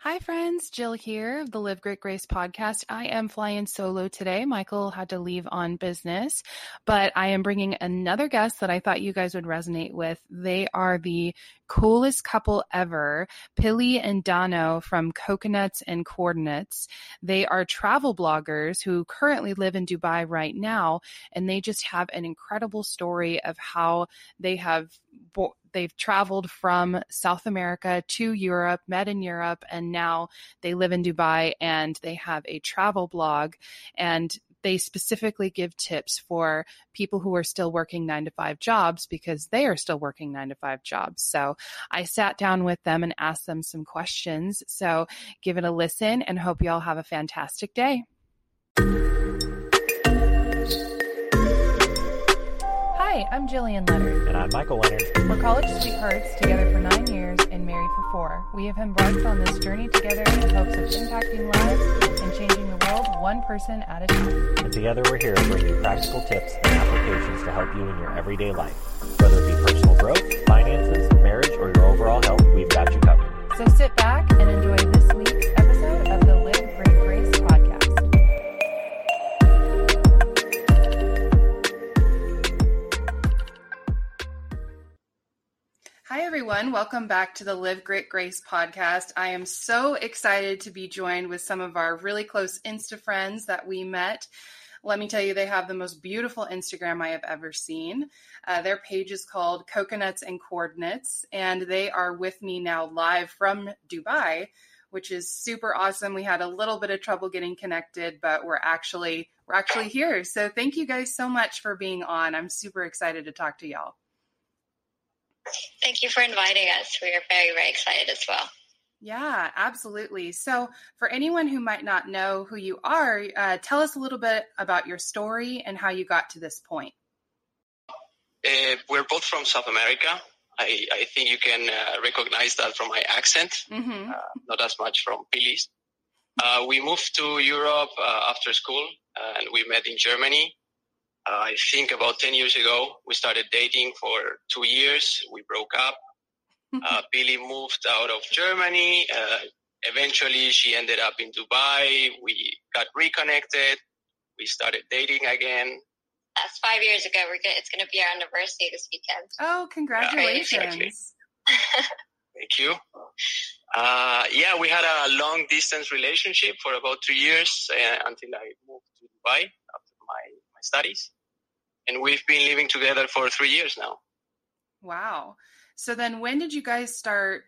Hi, friends. Jill here of the Live Grit Grace podcast. I am flying solo today. Michael had to leave on business, but I am bringing another guest that I thought you guys would resonate with. They are the coolest couple ever, Pili and Dano from Coconuts and Coordinates. They are travel bloggers who currently live in Dubai right now, and they just have an incredible story of how they have they've traveled from South America to Europe, met in Europe, and now they live in Dubai and they have a travel blog. And they specifically give tips for people who are still working nine to five jobs because they are still working nine to five jobs. So I sat down with them and asked them some questions. So give it a listen and hope you all have a fantastic day. Hi, I'm Jillian Leonard. And I'm Michael Leonard. We're college sweethearts together for nine years and married for four. We have embarked on this journey together in the hopes of impacting lives and changing the world one person at a time. And together we're here to bring you practical tips and applications to help you in your everyday life. Whether it be personal growth, finances, marriage, or your overall health, we've got you covered. So sit back and enjoy everyone. Welcome back to the Live Grit Grace podcast. I am so excited to be joined with some of our really close Insta friends that we met. Let me tell you, they have the most beautiful Instagram I have ever seen. Uh, their page is called Coconuts and Coordinates, and they are with me now live from Dubai, which is super awesome. We had a little bit of trouble getting connected, but we're actually we're actually here. So thank you guys so much for being on. I'm super excited to talk to y'all. Thank you for inviting us. We are very, very excited as well. Yeah, absolutely. So, for anyone who might not know who you are, uh, tell us a little bit about your story and how you got to this point. Uh, we're both from South America. I, I think you can uh, recognize that from my accent, Mm-hmm. uh, not as much from Pili's. Uh, we moved to Europe uh, after school and we met in Germany. I think about 10 years ago, we started dating for two years. We broke up. Uh, Pili moved out of Germany. Uh, eventually, she ended up in Dubai. We got reconnected. We started dating again. That's five years ago. We're go- it's going to be our anniversary this weekend. Oh, congratulations. exactly. Thank you. Uh, yeah, we had a long distance relationship for about three years uh, until I moved to Dubai after my, my studies. And we've been living together for three years now. Wow. So, then when did you guys start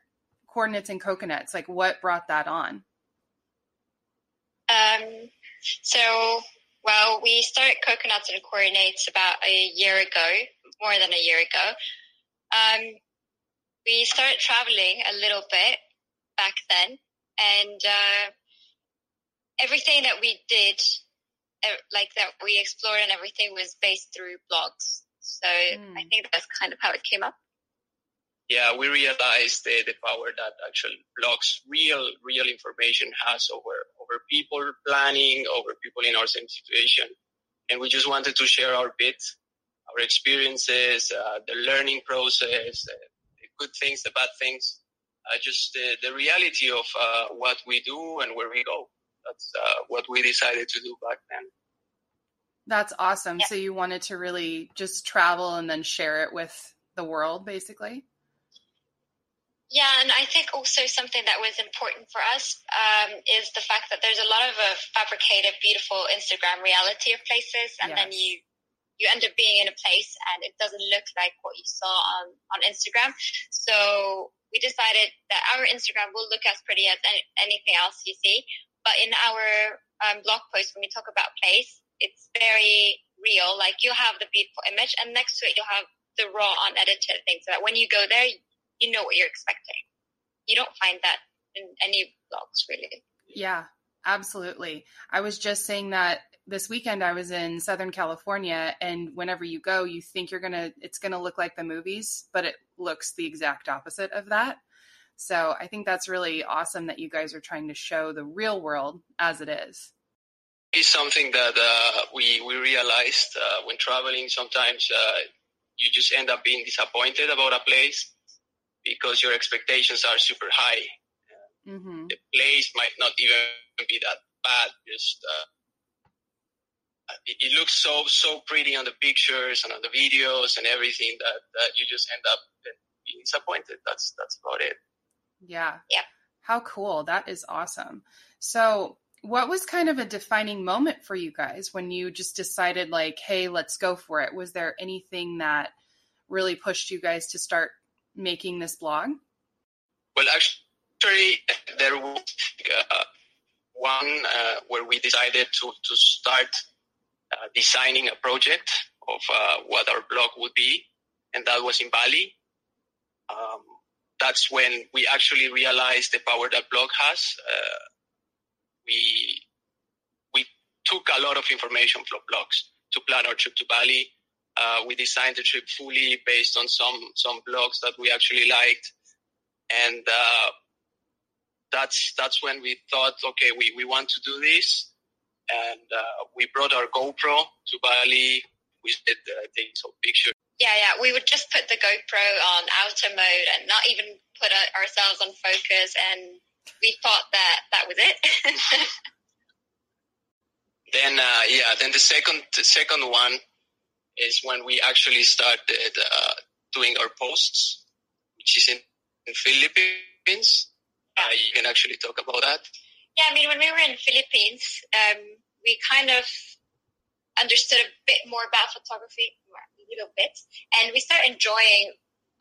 Coordinates and Coconuts? Like, what brought that on? Um, so, well, we started Coconuts and Coordinates about a year ago, more than a year ago. Um, we started traveling a little bit back then, and uh, everything that we did, like that we explored and everything, was based through blogs. So Mm. I think that's kind of how it came up. Yeah, we realized the, the power that actually blogs real, real information has over, over people planning, over people in our same situation. And we just wanted to share our bits, our experiences, uh, the learning process, uh, the good things, the bad things, uh, just the, the reality of uh, what we do and where we go. That's uh, what we decided to do back then. That's awesome. Yeah. So, you wanted to really just travel and then share it with the world, basically? Yeah, and I think also something that was important for us um, is the fact that there's a lot of a fabricated, beautiful Instagram reality of places, and then you you end up being in a place and it doesn't look like what you saw on on Instagram. So we decided that our Instagram will look as pretty as any, anything else you see, but in our um, blog post when we talk about place, it's very real. Like you'll have the beautiful image, and next to it you'll have the raw, unedited thing, so that when you go there, you know what you're expecting. You don't find that in any blogs, really. Yeah, absolutely. I was just saying that this weekend I was in Southern California and whenever you go you think you're to it's to look like the movies, but it looks the exact opposite of that. So, I think that's really awesome that you guys are trying to show the real world as it is. It's something that uh, we we realized uh, when traveling. Sometimes uh, you just end up being disappointed about a place because your expectations are super high. Mm-hmm. The place might not even be that bad. Just uh, it, it, looks so so pretty on the pictures and on the videos and everything that, that you just end up being disappointed. That's that's about it. Yeah. Yeah. How cool. That is awesome. So what was kind of a defining moment for you guys when you just decided like hey let's go for it was there anything that really pushed you guys to start making this blog well actually there was uh, one uh, where we decided to, to start uh, designing a project of uh, what our blog would be and that was in bali um, that's when we actually realized the power that blog has uh, we we took a lot of information from blogs to plan our trip to Bali. Uh, we designed the trip fully based on some some blogs that we actually liked, and uh, that's that's when we thought, okay, we, we want to do this, and uh, we brought our GoPro to Bali. We did uh, take some pictures. Yeah, yeah, we would just put the GoPro on auto mode and not even put ourselves on focus and we thought that that was it. then uh, yeah, then the second the second one is when we actually started uh, doing our posts, which is in, in Philippines. Uh, you can actually talk about that. Yeah, I mean, when we were in Philippines, um, we kind of understood a bit more about photography, little bit, and we started enjoying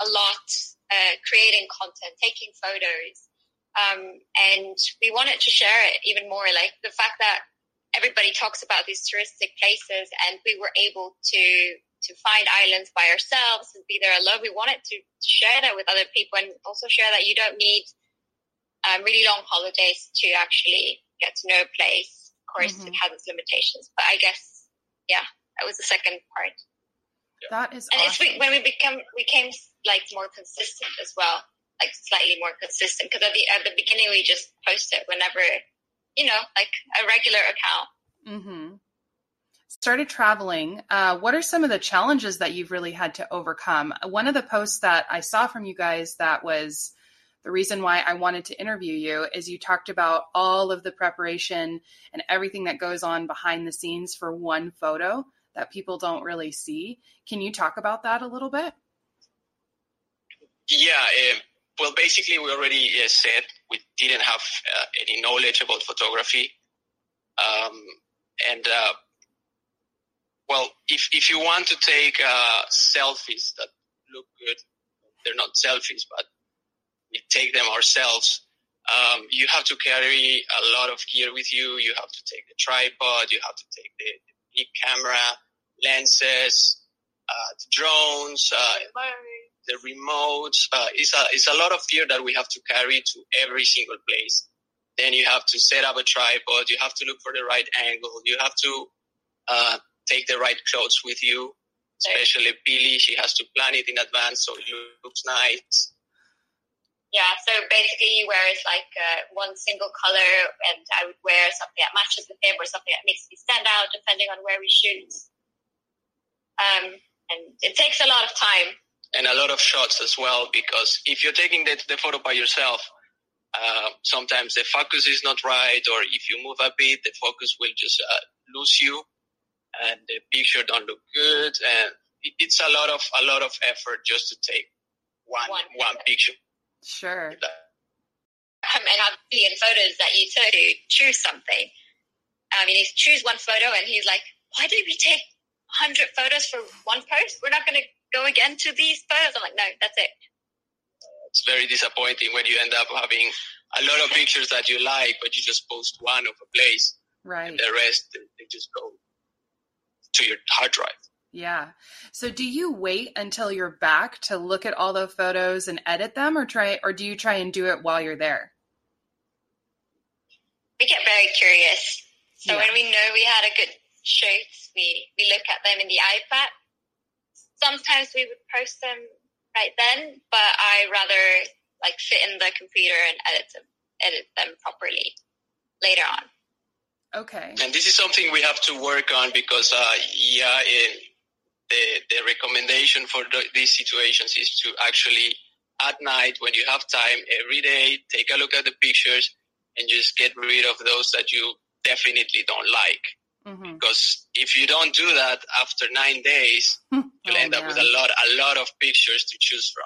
a lot uh, creating content, taking photos, um, and we wanted to share it even more. Like the fact that everybody talks about these touristic places and we were able to to find islands by ourselves and be there alone. We wanted to, to share that with other people and also share that you don't need um, really long holidays to actually get to know a place. Of course, mm-hmm. it has its limitations, but I guess, yeah, that was the second part. That is, and awesome. it's when we become we became like more consistent as well like slightly more consistent because at the at the beginning we just post it whenever you know like a regular account mm-hmm. started traveling uh, what are some of the challenges that you've really had to overcome one of the posts that i saw from you guys that was the reason why i wanted to interview you is you talked about all of the preparation and everything that goes on behind the scenes for one photo that people don't really see can you talk about that a little bit yeah um, well, basically, we already uh, said we didn't have uh, any knowledge about photography. Um, and, uh, well, if, if you want to take uh, selfies that look good, they're not selfies, but we take them ourselves. Um, you have to carry a lot of gear with you. You have to take the tripod. You have to take the, the big camera, lenses, uh, drones, uh, the remotes. Uh, it's a it's a lot of gear that we have to carry to every single place. Then you have to set up a tripod. You have to look for the right angle. You have to take the right clothes with you. Especially Pili, she has to plan it in advance so it looks nice. Yeah, so basically he wears like uh, one single color, and I would wear something that matches with him or something that makes me stand out, depending on where we shoot. Um, and it takes a lot of time. And a lot of shots as well because if you're taking the, the photo by yourself uh, sometimes the focus is not right or if you move a bit the focus will just uh, lose you and the picture don't look good and it's a lot of a lot of effort just to take one one, one picture. sure. Um, and I've seen photos that you took to choose something. I mean, he's choose one photo and he's like why did we take 100 photos for one post we're not going to go again to these photos? I'm like, no, that's it. It's very disappointing when you end up having a lot of pictures that you like, but you just post one of a place. Right. And the rest, they just go to your hard drive. Yeah. So do you wait until you're back to look at all the photos and edit them or try or do you try and do it while you're there? We get very curious. So yeah. when we know we had a good shoot, we, we look at them in the iPad sometimes we would post them right then, but I rather like sit in the computer and edit them, edit them properly later on. Okay. And this is something we have to work on because, uh, yeah, the the recommendation for the, these situations is to actually at night when you have time every day take a look at the pictures and just get rid of those that you definitely don't like. Mm-hmm. Because if you don't do that after nine days, you'll oh, end up with a lot a lot of pictures to choose from.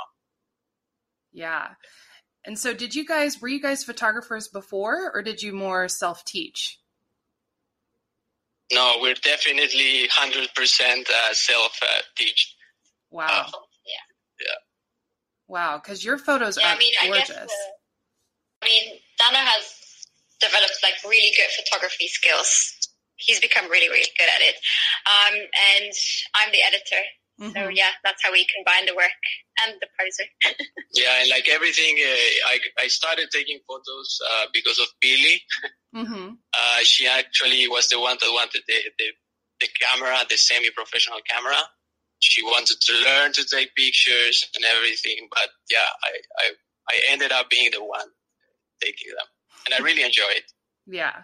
Yeah. And so did you guys were you guys photographers before or did you more self teach? No, we're definitely 100% uh, self uh, teach. Wow. Uh, yeah. Yeah. Wow, because your photos yeah, are I mean, gorgeous. I, guess, I mean, Dano has developed like really good photography skills. He's become really, really good at it. Um, and I'm the editor. Mm-hmm. So yeah, that's how we combine the work and the poser. yeah, and like everything, uh, I I started taking photos uh, because of Pili. Mm-hmm. Uh, she actually was the one that wanted the the, the camera, the semi-professional camera. She wanted to learn to take pictures and everything, but yeah, I I, I ended up being the one taking them, and I really enjoy it. Yeah,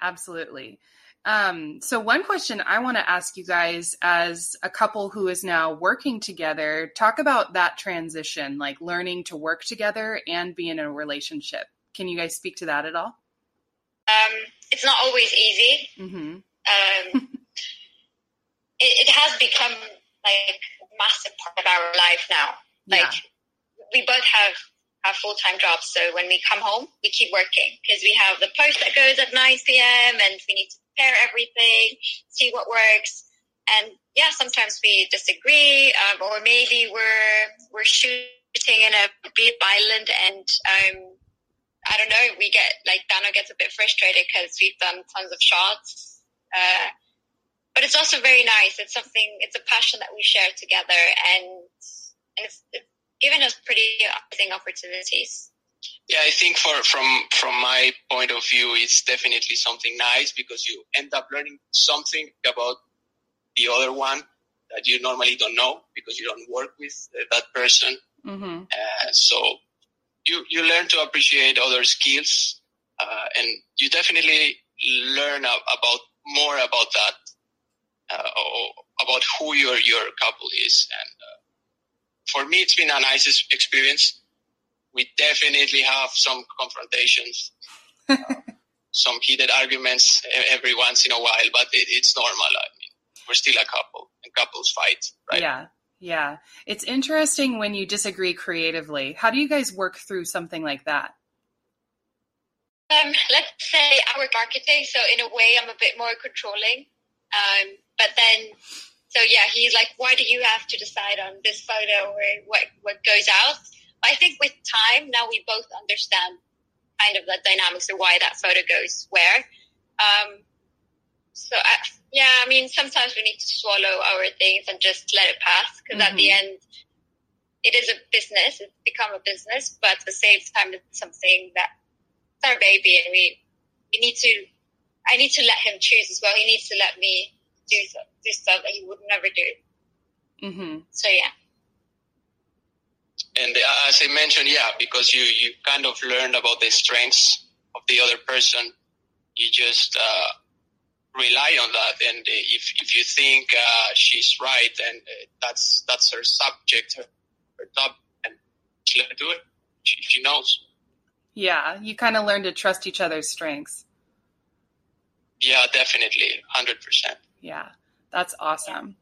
absolutely. Um, so one question I want to ask you guys as a couple who is now working together, talk about that transition, like learning to work together and be in a relationship. Can you guys speak to that at all? Um, it's not always easy. Mm-hmm. Um, it, it, has become like a massive part of our life now. Like yeah. we both have have full time jobs, so when we come home, we keep working because we have the post that goes at nine p.m. and we need to compare everything, see what works. And yeah, sometimes we disagree, um, or maybe we're we're shooting in a deep island, and um, I don't know. We get like Dano gets a bit frustrated because we've done tons of shots. Uh, but it's also very nice. It's something. It's a passion that we share together, and and it's, it's given us pretty amazing opportunities. Yeah, I think for from from my point of view, it's definitely something nice because you end up learning something about the other one that you normally don't know because you don't work with that person. Mm-hmm. Uh, so you you learn to appreciate other skills, uh, and you definitely learn about more about that, uh, about who your your couple is. And uh, for me, it's been a nice experience we definitely have some confrontations, uh, some heated arguments every once in a while, but it, it's normal. I mean, we're still a couple, and couples fight, right? Yeah. Yeah. It's interesting when you disagree creatively. How do you guys work through something like that? Um, let's say I work marketing, so in a way I'm a bit more controlling. Um, but then, so yeah, he's like, why do you have to decide on this photo or what, what goes out? I think with time, now we both understand kind of the dynamics of why that photo goes where. Um, so I, yeah, I mean, sometimes we need to swallow our things and just let it pass because mm-hmm. at the mm-hmm. end, it is a business. It's become a business, but at the same time, it's something that it's our baby, and we we need to. I need to let him choose as well. He needs to let me do do stuff that he would never do. Mm-hmm. So yeah. As I mentioned, yeah, because you, you kind of learned about the strengths of the other person, you just uh, rely on that. And if, if you think uh, she's right and uh, that's that's her subject, her, her top, and her do it. She, she knows. Yeah, you kind of learn to trust each other's strengths. Yeah, definitely, hundred percent. Yeah, that's awesome.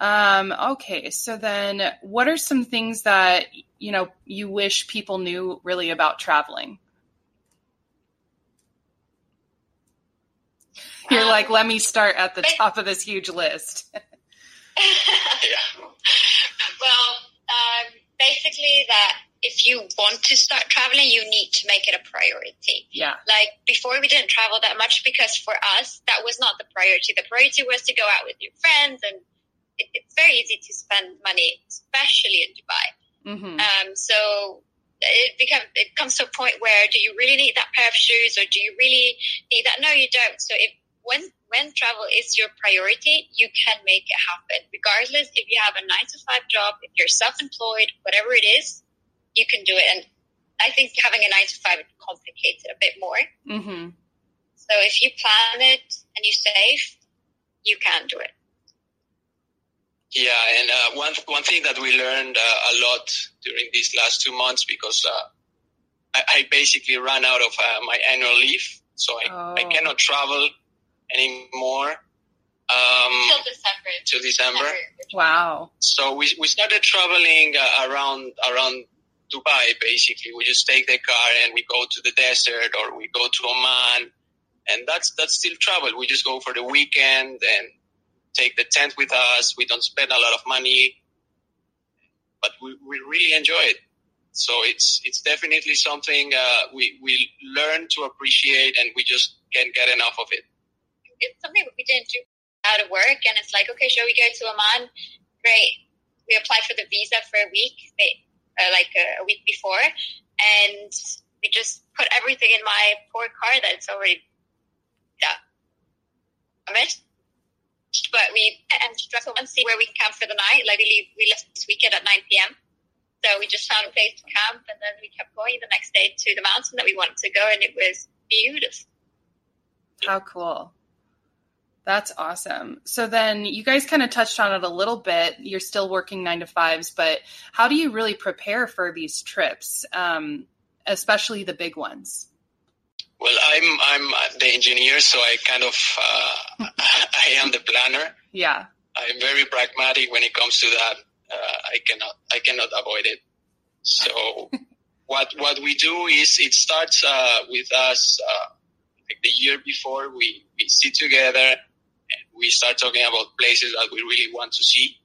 Um, okay, so then what are some things that you know you wish people knew really about traveling? You're um, like, let me start at the top of this huge list. yeah. Well, um, basically that if you want to start traveling, you need to make it a priority. Yeah. Like before, we didn't travel that much because for us, that was not the priority. The priority was to go out with your friends and it, it's very easy to spend money, especially in Dubai. Mm-hmm. Um, so it becomes it comes to a point where do you really need that pair of shoes or do you really need that? No, you don't. So if when when travel is your priority, you can make it happen. Regardless if you have a nine to five job, if you're self employed, whatever it is, you can do it. And I think having a nine to five complicates it a bit more. Mm-hmm. So So if you plan it and you save, you can do it. Yeah, and uh, one one thing that we learned uh, a lot during these last two months because uh, I, I, basically ran out of uh, my annual leave, so I, oh. I cannot travel anymore. Um, till December. Till December. Wow. So we we started traveling uh, around around Dubai. Basically, we just take the car and we go to the desert or we go to Oman, and that's that's still travel. We just go for the weekend and take the tent with us. We don't spend a lot of money, but we, we really enjoy it. So it's it's definitely something uh, we we learn to appreciate, and we just can't get enough of it. It's something we didn't do out of work, and it's like, okay, shall we go to Oman? Great. We applied for the visa for a week, uh, like a, a week before, and we just put everything in my poor car that's already damaged but we and struggle and see where we can camp for the night. Like we leave, we left this weekend at 9 p.m. So we just found a place to camp, and then we kept going the next day to the mountain that we wanted to go, and it was beautiful. How cool! That's awesome. So then you guys kind of touched on it a little bit. You're still working nine to fives, but how do you really prepare for these trips, um, especially the big ones? Well, I'm I'm the engineer, so I kind of uh, I am the planner. Yeah, I'm very pragmatic when it comes to that. Uh, I cannot I cannot avoid it. So what what we do is it starts uh, with us uh, like the year before we we sit together and we start talking about places that we really want to see.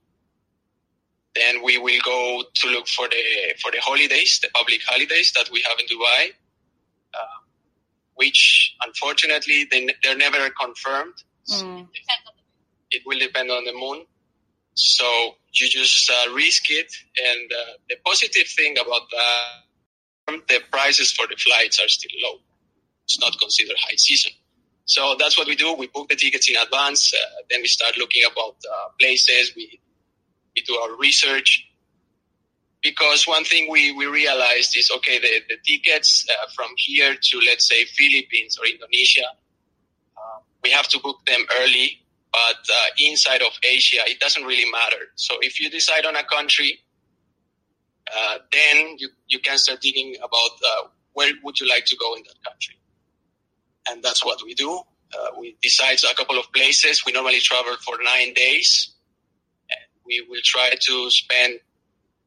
Then we will go to look for the for the holidays, the public holidays that we have in Dubai. Uh, which unfortunately they, they're never confirmed. Mm. It will depend on the moon. So you just uh, risk it. And uh, the positive thing about that, the prices for the flights are still low. It's not considered high season. So that's what we do. We book the tickets in advance. Uh, then we start looking about uh, places. We, we do our research because one thing we, we realized is okay the, the tickets uh, from here to let's say philippines or indonesia uh, we have to book them early but uh, inside of asia it doesn't really matter. So if you decide on a country uh, then you, you can start thinking about uh, where would you like to go in that country. And that's what we do. Uh, we decide a couple of places. We normally travel for nine days. We will try to spend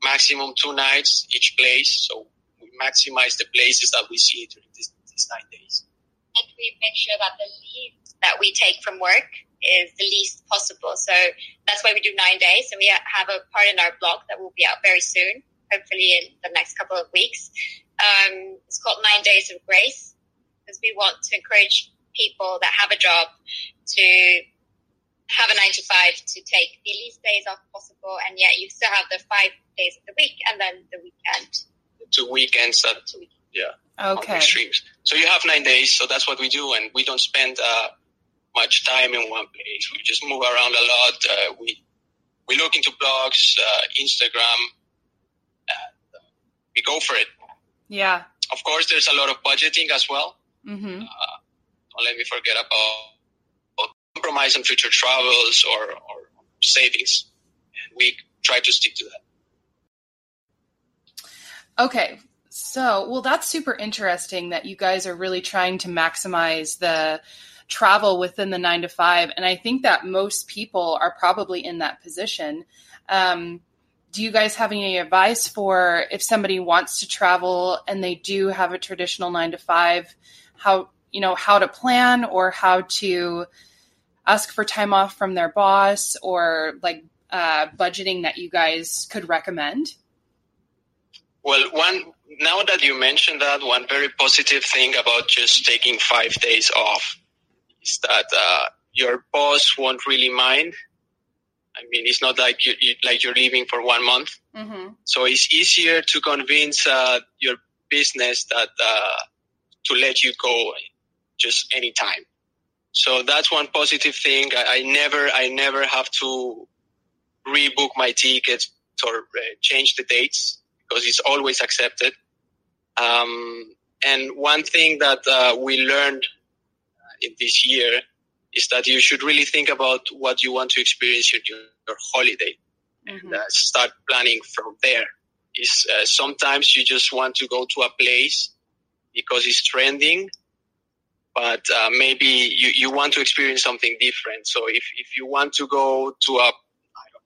maximum two nights each place. So we maximize the places that we see during this, these nine days. And we make sure that the leave that we take from work is the least possible. So that's why we do nine days. And we have a part in our blog that will be out very soon, hopefully in the next couple of weeks. Um, it's called Nine Days of Grace because we want to encourage people that have a job to have a nine to five to take the least days off possible, and yet you still have the five days of the week and then the weekend. Two weekends. That, Two weekends. Yeah. Okay. Extremes. So you have nine days. So that's what we do, and we don't spend uh, much time in one place. We just move around a lot. Uh, we we look into blogs, uh, Instagram. Uh, we go for it. Yeah. Of course, there's a lot of budgeting as well. Mm-hmm. Uh, don't let me forget about compromise on future travels or, or savings. And we try to stick to that. Okay. So, well, that's super interesting that you guys are really trying to maximize the travel within the nine to five. And I think that most people are probably in that position. Um, do you guys have any advice for if somebody wants to travel and they do have a traditional nine to five, how, you know, how to plan or how to ask for time off from their boss or like uh, budgeting that you guys could recommend? Well, one now that you mentioned that, one very positive thing about just taking five days off is that uh, your boss won't really mind. I mean, it's not like you, you like you're leaving for one month, mm-hmm. so it's easier to convince uh, your business that uh, to let you go just anytime. So that's one positive thing. I, I never, I never have to rebook my tickets or uh, change the dates because it's always accepted. Um, and one thing that uh, we learned in this year is that you should really think about what you want to experience in your, your holiday Mm-hmm. and uh, start planning from there. Is uh, sometimes you just want to go to a place because it's trending, but uh, maybe you, you want to experience something different. So if, if you want to go to a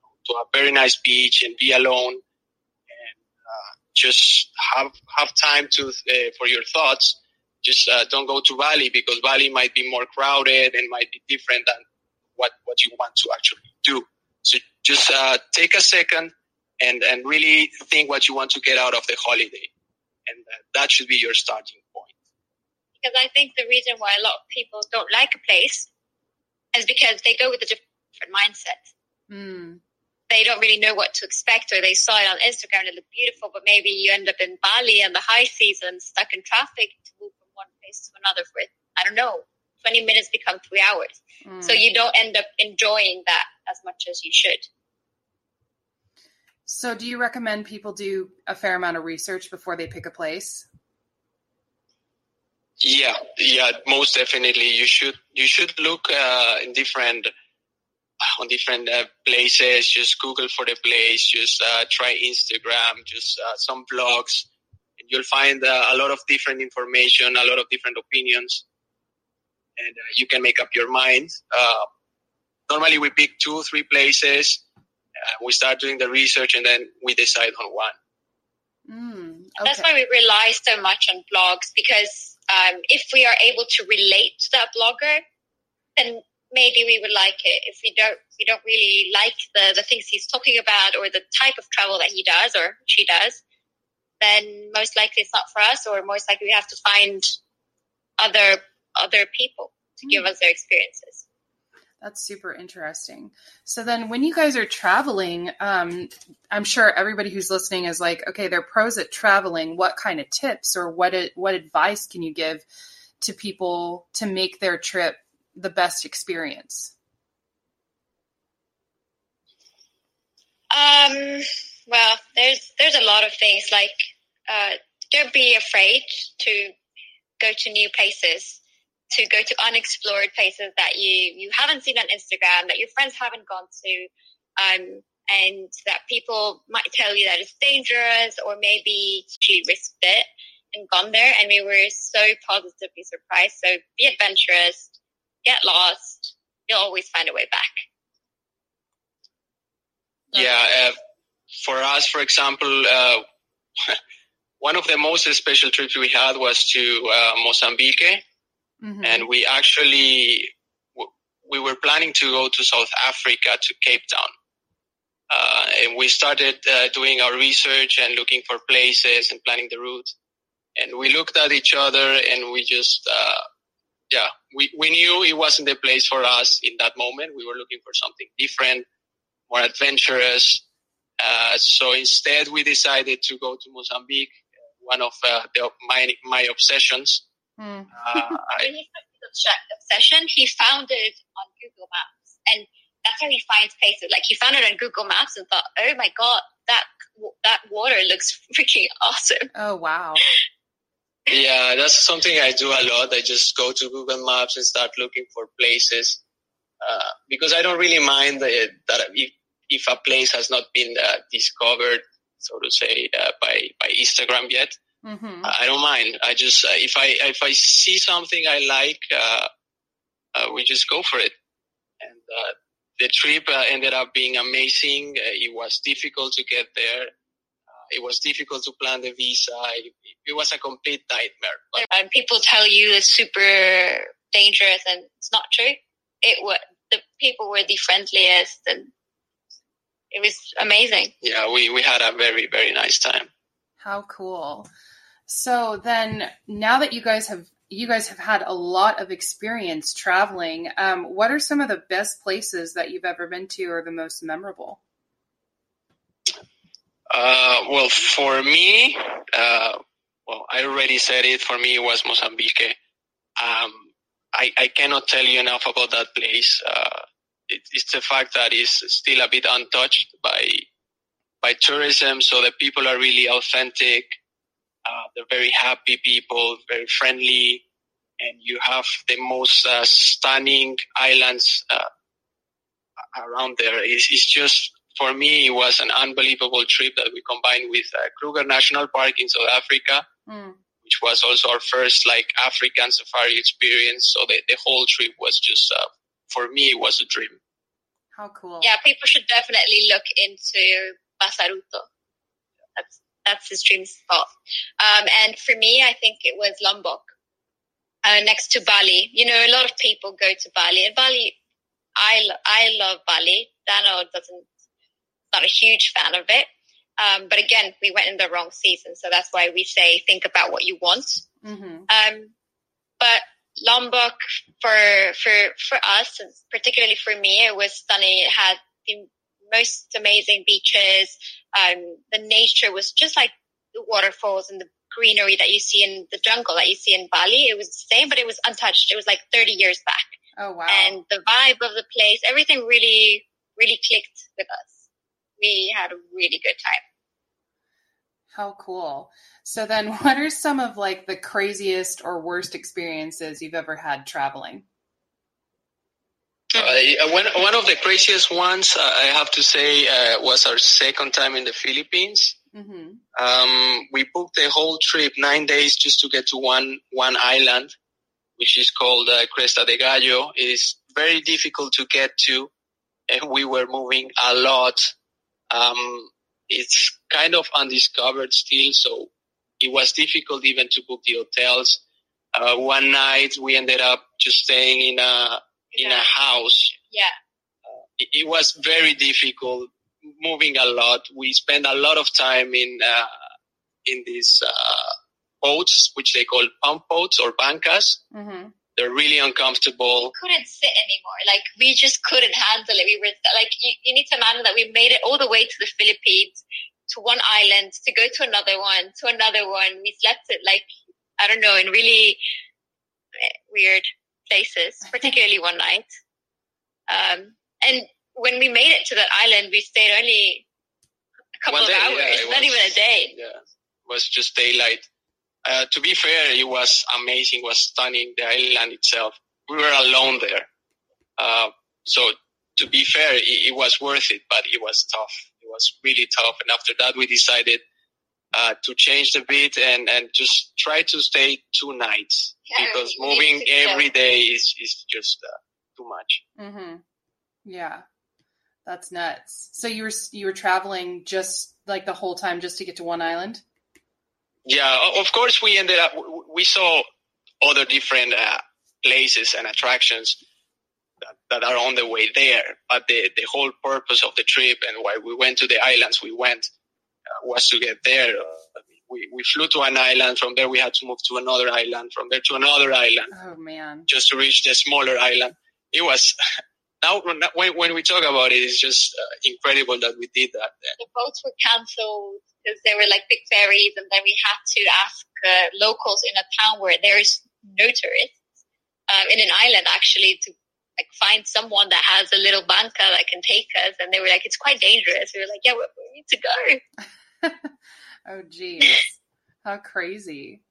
know to a very nice beach and be alone and uh, just have have time to uh, for your thoughts, just uh, don't go to Bali because Bali might be more crowded and might be different than what what you want to actually do. So just uh, take a second and and really think what you want to get out of the holiday, and uh, that should be your starting. Because I think the reason why a lot of people don't like a place is because they go with a different mindset. Mm. They don't really know what to expect, or they saw it on Instagram and it looked beautiful, but maybe you end up in Bali in the high season, stuck in traffic to move from one place to another for I don't know, twenty minutes become three hours. Mm. So you don't end up enjoying that as much as you should. So, do you recommend people do a fair amount of research before they pick a place? Yeah, yeah, most definitely. You should you should look uh, in different on different uh, places. Just Google for the place. Just uh, try Instagram. Just uh, some blogs, and you'll find uh, a lot of different information, a lot of different opinions, and uh, you can make up your mind. Uh, normally, we pick two, three places. Uh, we start doing the research, and then we decide on one. Mm. That's why we rely so much on blogs because um, if we are able to relate to that blogger, then maybe we would like it. If we don't, we don't really like the the things he's talking about or the type of travel that he does or she does, then most likely it's not for us, or most likely we have to find other other people to give us their experiences. That's super interesting. So then when you guys are traveling, um, I'm sure everybody who's listening is like, okay, they're pros at traveling. What kind of tips or what what advice can you give to people to make their trip the best experience? Um, well, there's there's a lot of things like uh, don't be afraid to go to new places, to go to unexplored places that you you haven't seen on Instagram, that your friends haven't gone to, um, and that people might tell you that it's dangerous or maybe she risked it and gone there. And we were so positively surprised. So be adventurous, get lost. You'll always find a way back. Yeah, uh, for us, for example, uh, one of the most special trips we had was to uh, Mozambique, Mhm. and we actually we were planning to go to South Africa to Cape Town, uh, and we started uh, doing our research and looking for places and planning the route. And we looked at each other, and we just uh, yeah, we we knew it wasn't the place for us in that moment. We were looking for something different more adventurous. Uh, so instead, we decided to go to Mozambique, one of uh, the, my my obsessions. Mm. Uh, I, when he started his obs- obsession, he found it on Google Maps, and that's how he finds places. Like he found it on Google Maps and thought, "Oh my god, that that water looks freaking awesome." Oh wow. yeah, that's something I do a lot. I just go to Google Maps and start looking for places uh, because I don't really mind that, that if, if a place has not been uh, discovered, so to say, uh, by by Instagram yet. Hmm I don't mind. I just uh, if I if I see something I like, uh, uh, we just go for it. And uh, the trip uh, ended up being amazing. Uh, it was difficult to get there. Uh, it was difficult to plan the visa. It, it was a complete nightmare. But And people tell you it's super dangerous, and it's not true. It was the people were the friendliest, and it was amazing. yeah, we we had a very very nice time. How cool. So then now that you guys have you guys have had a lot of experience traveling, um, what are some of the best places that you've ever been to or the most memorable? Uh, well, for me, uh, well, I already said it. For me, it was Mozambique. Um, I, I cannot tell you enough about that place. Uh, it, it's the fact that it's still a bit untouched by by tourism. So the people are really authentic. Uh, they're very happy people, very friendly, and you have the most uh, stunning islands uh, around there. It's, it's, just for me, it was an unbelievable trip that we combined with uh, Kruger National Park in South Africa, mm. which was also our first like African safari experience. So the, the whole trip was just uh, for me, it was a dream. How cool! Yeah, people should definitely look into Bazaruto. That's that's his dream spot. Um, and for me, I think it was Lombok, uh, next to Bali. You know, a lot of people go to Bali, and Bali, I I love Bali. Dano doesn't not a huge fan of it. Um, but again, we went in the wrong season, so that's why we say think about what you want. Mm-hmm. Um, but Lombok for for for us, particularly for me, it was stunning. It had the most amazing beaches. Um, the nature was just like the waterfalls and the greenery that you see in the jungle that you see in Bali. It was the same, but it was untouched. It was like 30 years back. Oh wow! And the vibe of the place, everything really, really clicked with us. We had a really good time. How cool. So then what are some of like the craziest or worst experiences you've ever had traveling? Uh, one, one of the craziest ones, uh, I have to say, uh, was our second time in the Philippines. Mm-hmm. Um, we booked the whole trip, nine days, just to get to one one island, which is called uh, Cresta de Gallo. It is very difficult to get to, and we were moving a lot. Um, it's kind of undiscovered still, so it was difficult even to book the hotels. Uh, one night we ended up just staying in a in a house. Yeah. Uh, it, it, was very difficult, moving a lot. We spent a lot of time in uh, in these uh, boats, which they call pump boats or bancas. Mm-hmm. They're really uncomfortable. We couldn't sit anymore. Like we just couldn't handle it. We were like, you, you need to imagine that we made it all the way to the Philippines, to one island, to go to another one, to another one. We slept it like I don't know in really eh, weird places, particularly one night. Um, and when we made it to that island, we stayed only a couple day, of hours, yeah, not was, even a day. Yeah, it was just daylight. Uh, to be fair, it was amazing, it was stunning, the island itself. We were alone there. Uh, so to be fair, it, it, was worth it, but it was tough. It was really tough. And after that, we decided uh, to change the bit and, and just try to stay two nights because moving every day is, is just uh, too much. Mm-hmm. Yeah, that's nuts. So you were you were traveling just like the whole time just to get to one island. Yeah, of course we ended up. We saw other different uh, places and attractions that, that, are on the way there, but the the whole purpose of the trip and why we went to the islands we went uh, was to get there. Uh, we, we flew to an island. From there, we had to move to another island. From there to another island. Oh man! Just to reach the smaller island. It was now when when we talk about it, it's just uh, incredible that we did that. The boats were cancelled because they were like big ferries, and then we had to ask uh, locals in a town where there is no tourists, um, in an island actually, to like find someone that has a little banca that can take us. And they were like, "It's quite dangerous." We were like, "Yeah, we, we need to go." oh, geez. How crazy.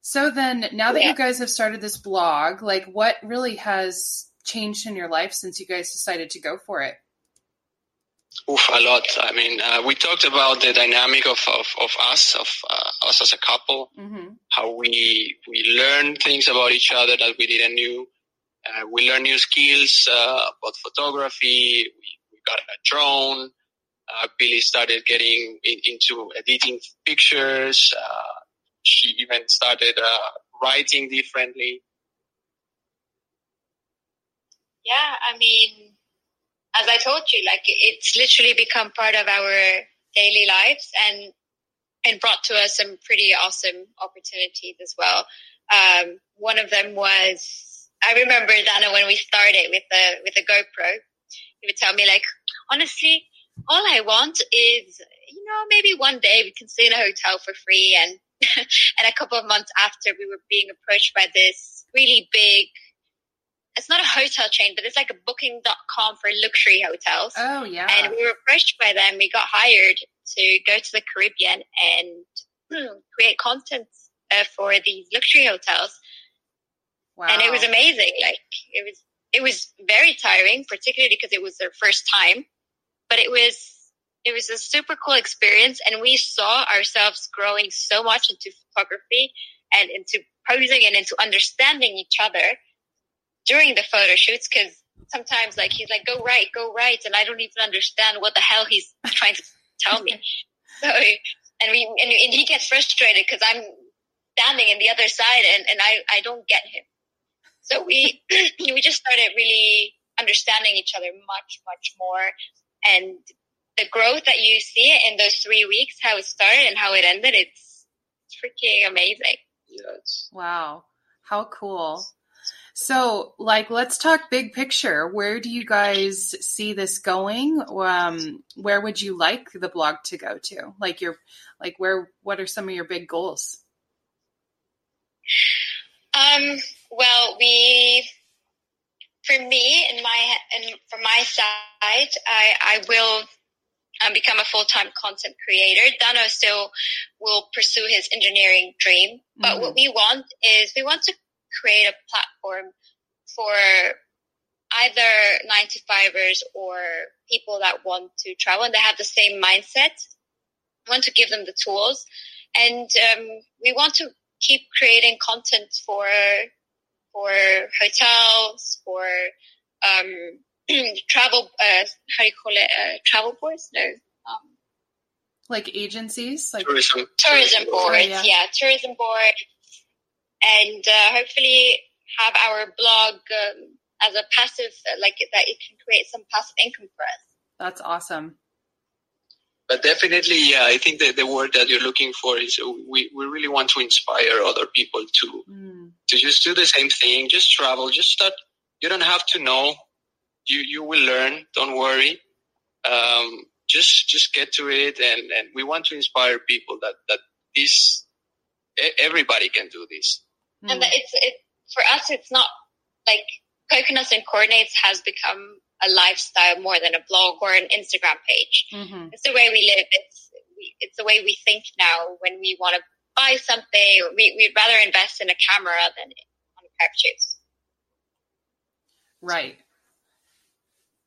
So then, now that yeah. you guys have started this blog, like what really has changed in your life since you guys decided to go for it? Oof, a lot. I mean, uh, we talked about the dynamic of, of, of us, of uh, us as a couple, mm-hmm. how we we learn things about each other that we didn't knew. Uh, we learned new skills uh, about photography. We, we got a drone uh, Pili started getting in, into editing pictures. Uh, she even started uh, writing differently. Yeah, I mean, as I told you, like it's literally become part of our daily lives and and brought to us some pretty awesome opportunities as well. Um, one of them was I remember Dano when we started with the with the GoPro. He would tell me like, honestly, all I want is, you know, maybe one day we can stay in a hotel for free. And, and a couple of months after we were being approached by this really big, it's not a hotel chain, but it's like a booking.com for luxury hotels. Oh, yeah. And we were approached by them. We got hired to go to the Caribbean and hmm, create content uh, for these luxury hotels. Wow. and it was amazing. Like it was, it was very tiring, particularly because it was their first time. But it was, it was a super cool experience, and we saw ourselves growing so much into photography and into posing and into understanding each other during the photo shoots. Because sometimes, like he's like, "Go right, go right," and I don't even understand what the hell he's trying to tell me. So, and we and, and he gets frustrated because I'm standing in the other side and, and I, I don't get him. So we we just started really understanding each other much, much more. And the growth that you see in those three weeks, how it started and how it ended, it's freaking amazing. Yeah, it's, Wow. How cool. So, like, let's talk big picture. Where do you guys see this going? Um, where would you like the blog to go to? Like, your, like, where, what are some of your big goals? Um, well, we, for me, in my, and from my side, I, I will um, become a full-time content creator. Dano still will pursue his engineering dream, but Mhm. what we want is we want to create a platform for either nine to fivers or people that want to travel and they have the same mindset. We want to give them the tools and um, we want to keep creating content for for hotels, for um, travel. Uh, how do you call it? Uh, travel boards? No, um, Like agencies? Like, tourism. tourism boards. yeah. yeah. tourism board, and uh, hopefully have our blog um, as a passive, uh, like that. It can create some passive income for us. that's awesome. But definitely, yeah, I think that the word that you're looking for is uh, we, we really want to inspire other people to Mm. to just do the same thing, just travel, just start. You don't have to know. You you will learn. Don't worry. Um, just just get to it, and and we want to inspire people that that this e- everybody can do this. Mm. and it's it for us it's not like coconuts and coordinates has become a lifestyle more than a blog or an instagram page Mhm. it's the way we live it's we, it's the way we think now when we want to buy something we, we'd rather invest in a camera than on a pair of shoes Right.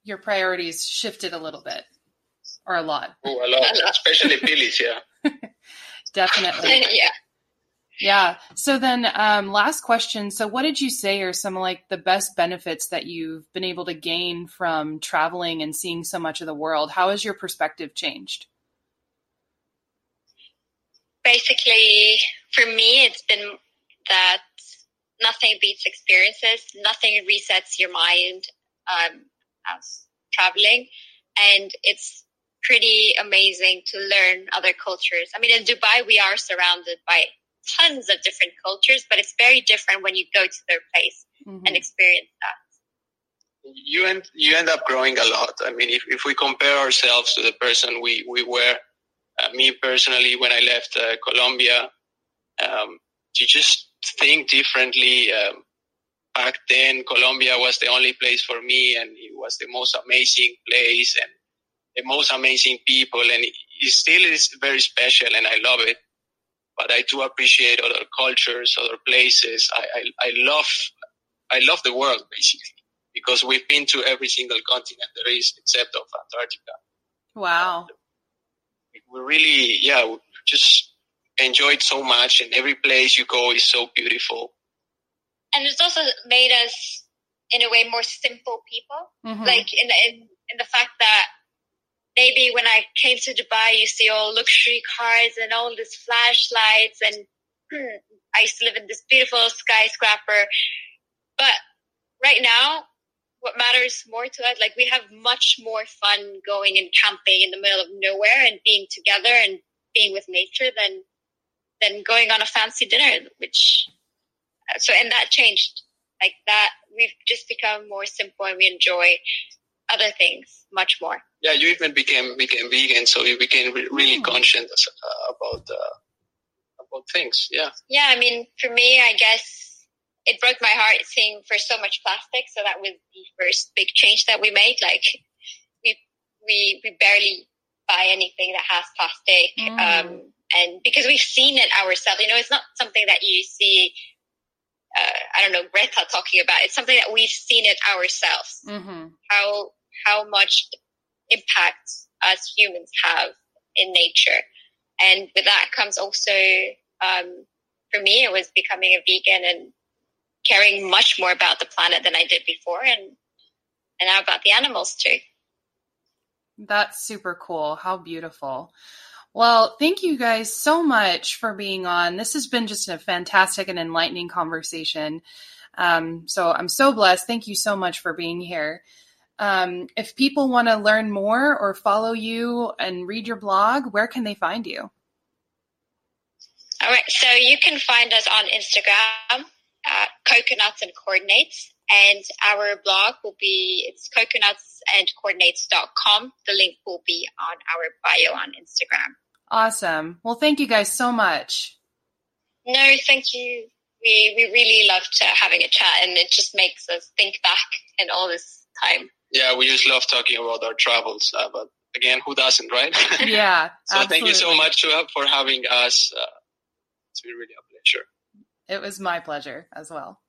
Your priorities shifted a little bit or a lot. Oh, a A lot. especially Pili's, yeah. Definitely. yeah Yeah. So then, um, last question. So, what did you say are some like the best benefits that you've been able to gain from traveling and seeing so much of the world? How has your perspective changed? basically for me it's been that nothing beats experiences nothing resets your mind um, as traveling and it's pretty amazing to learn other cultures i mean in dubai we are surrounded by tons of different cultures but it's very different when you go to their place Mhm. and experience that you end you end up growing a lot. I mean, if, if we compare ourselves to the person we we were, uh, me personally, when I left uh, Colombia, um, you just think differently. Um, back then, Colombia was the only place for me, and it was the most amazing place and the most amazing people, and it, it still is very special, and I love it. But I do appreciate other cultures, other places. I, I, I love I love the world basically because we've been to every single continent there is except of Antarctica. Wow. We really, yeah, we just enjoyed so much and every place you go is so beautiful. and it's also made us in a way more simple people Mhm. like in, in in the fact that maybe when I came to Dubai, you see all luxury cars and all these flashlights, and I used to live in this beautiful skyscraper. But right now, what matters more to us, like we have much more fun going and camping in the middle of nowhere and being together and being with nature than than going on a fancy dinner. Which so and that changed like that. We've just become more simple and we enjoy other things much more. Yeah, you even became became vegan, so you became re- really Mm. conscious uh, about uh, about things. Yeah, Yeah, I mean, for me, I guess it broke my heart seeing for so much plastic. So that was the first big change that we made. Like we we we barely buy anything that has plastic, Mm. um, and because we've seen it ourselves, you know, it's not something that you see uh, I don't know Greta talking about. It's something that we've seen it ourselves. Mm-hmm. How how much impact us humans have in nature, and with that comes also um, for me it was becoming a vegan and caring much more about the planet than I did before, and and now about the animals too. That's super cool. How beautiful. Well, thank you guys so much for being on. This has been just a fantastic and enlightening conversation. Um, so I'm so blessed. Thank you so much for being here. Um, if people want to learn more or follow you and read your blog, where can they find you? All right. So you can find us on Instagram, uh, Coconuts and Coordinates. And our blog will be, it's coconutsandcoordinates.com. The link will be on our bio on Instagram. Awesome. Well, thank you guys so much. No, thank you. We, we really loved uh, having a chat and it just makes us think back in all this time. Yeah, we just love talking about our travels. Uh, but again, who doesn't, right? Yeah. so thank you so much for having us. Uh, it's been really a pleasure. It was my pleasure as well.